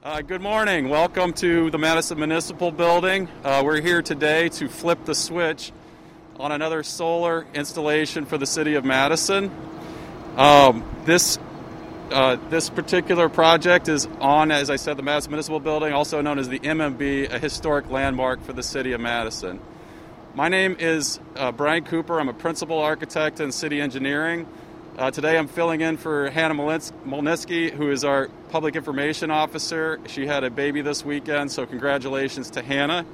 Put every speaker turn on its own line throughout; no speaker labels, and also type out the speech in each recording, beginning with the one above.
Uh, good morning. Welcome to the Madison Municipal Building. Uh, we're here today to flip the switch on another solar installation for the city of Madison. Um, this uh, this particular project is on, as I said, the Madison Municipal Building, also known as the MMB, a historic landmark for the city of Madison. My name is uh, Brian Cooper. I'm a principal architect in city engineering. Uh, today I'm filling in for Hannah Mohelnitzky, who is our public information officer. She had a baby this weekend, so congratulations to Hannah.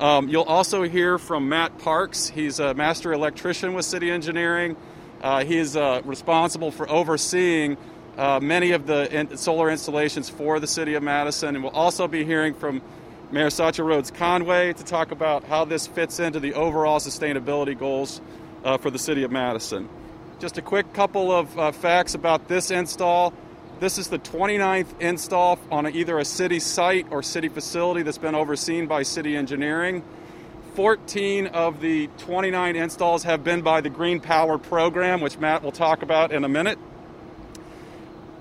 Um, you'll also hear from Matt Parks. He's a master electrician with city engineering. Uh, he is uh, responsible for overseeing uh, many of the in- solar installations for the city of Madison. And we'll also be hearing from Mayor Satya Rhodes Conway to talk about how this fits into the overall sustainability goals uh, for the city of Madison. Just a quick couple of uh, facts about this install. This is the 29th install on either a city site or city facility that's been overseen by city engineering. 14 of the 29 installs have been by the Green Power program, which Matt will talk about in a minute.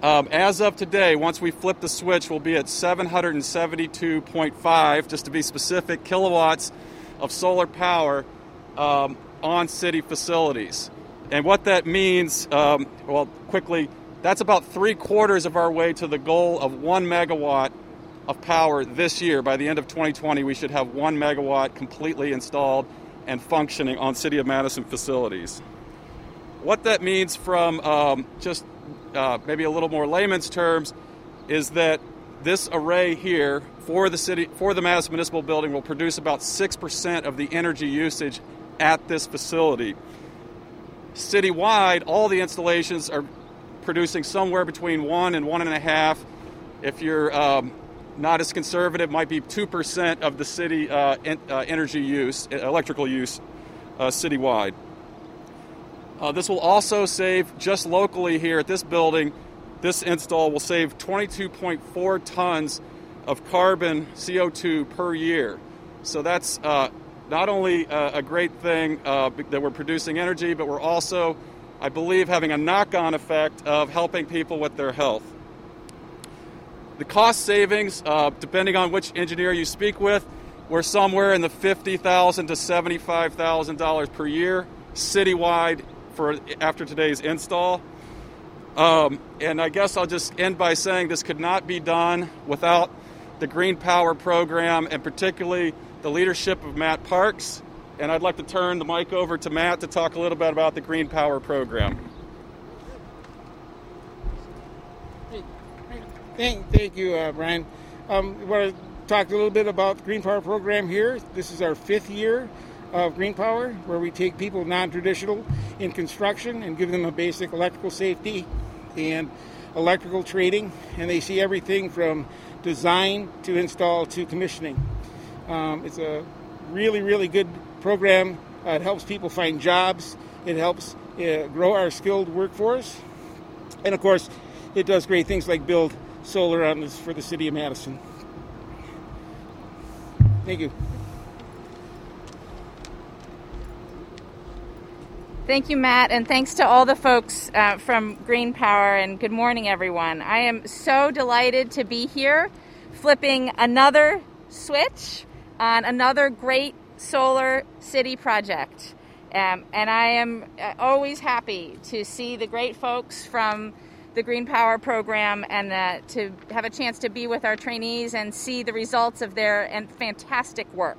Um, as of today, once we flip the switch, we'll be at 772.5, just to be specific, kilowatts of solar power um, on city facilities. And what that means, um, well, quickly, that's about three quarters of our way to the goal of one megawatt of power this year. By the end of 2020, we should have one megawatt completely installed and functioning on City of Madison facilities. What that means from um, just uh, maybe a little more layman's terms is that this array here for the city for the Madison Municipal Building will produce about six percent of the energy usage at this facility. Citywide, all the installations are producing somewhere between one and one and a half. If you're um, not as conservative, might be two percent of the city uh, en- uh, energy use, electrical use, uh, citywide. Uh, this will also save, just locally here at this building, this install will save 22.4 tons of carbon CO2 per year. So that's uh, not only a, a great thing uh, that we're producing energy, but we're also, I believe, having a knock on effect of helping people with their health. The cost savings, uh, depending on which engineer you speak with, we're somewhere in the 50,000 to $75,000 per year citywide for after today's install. Um, and I guess I'll just end by saying this could not be done without the Green Power program and particularly the leadership of Matt Parks. And I'd like to turn the mic over to Matt to talk a little bit about the Green Power program.
Thank, thank you, uh, Brian. Um, I want to talk a little bit about the Green Power program here. This is our fifth year of Green Power, where we take people non-traditional in construction and give them a basic electrical safety and electrical training, and they see everything from design to install to commissioning. Um, it's a really, really good program. Uh, it helps people find jobs. It helps uh, grow our skilled workforce, and of course, it does great things like build solar on this for the city of Madison. Thank you.
Thank you, Matt, and thanks to all the folks uh, from Green Power, and good morning, everyone. I am so delighted to be here flipping another switch on another great solar city project. Um, and I am uh, always happy to see the great folks from the Green Power program and uh, to have a chance to be with our trainees and see the results of their and fantastic work.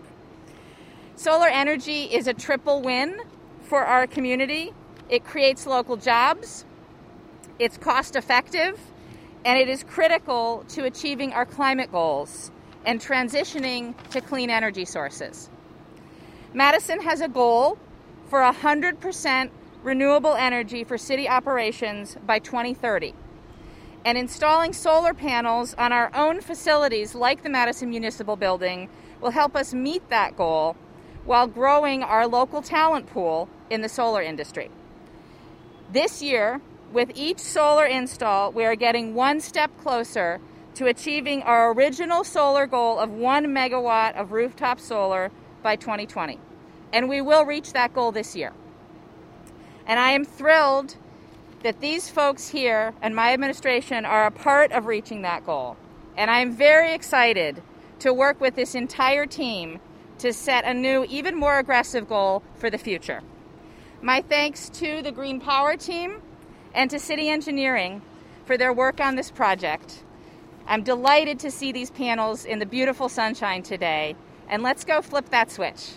Solar energy is a triple win for our community. It creates local jobs, it's cost effective, and it is critical to achieving our climate goals and transitioning to clean energy sources. Madison has a goal for 100% renewable energy for city operations by 2030. And installing solar panels on our own facilities, like the Madison Municipal Building, will help us meet that goal while growing our local talent pool in the solar industry. This year, with each solar install, we are getting one step closer to achieving our original solar goal of one megawatt of rooftop solar by 2020. And we will reach that goal this year. And I am thrilled that these folks here and my administration are a part of reaching that goal. And I am very excited to work with this entire team to set a new, even more aggressive goal for the future. My thanks to the Green Power team and to City Engineering for their work on this project. I'm delighted to see these panels in the beautiful sunshine today, and let's go flip that switch.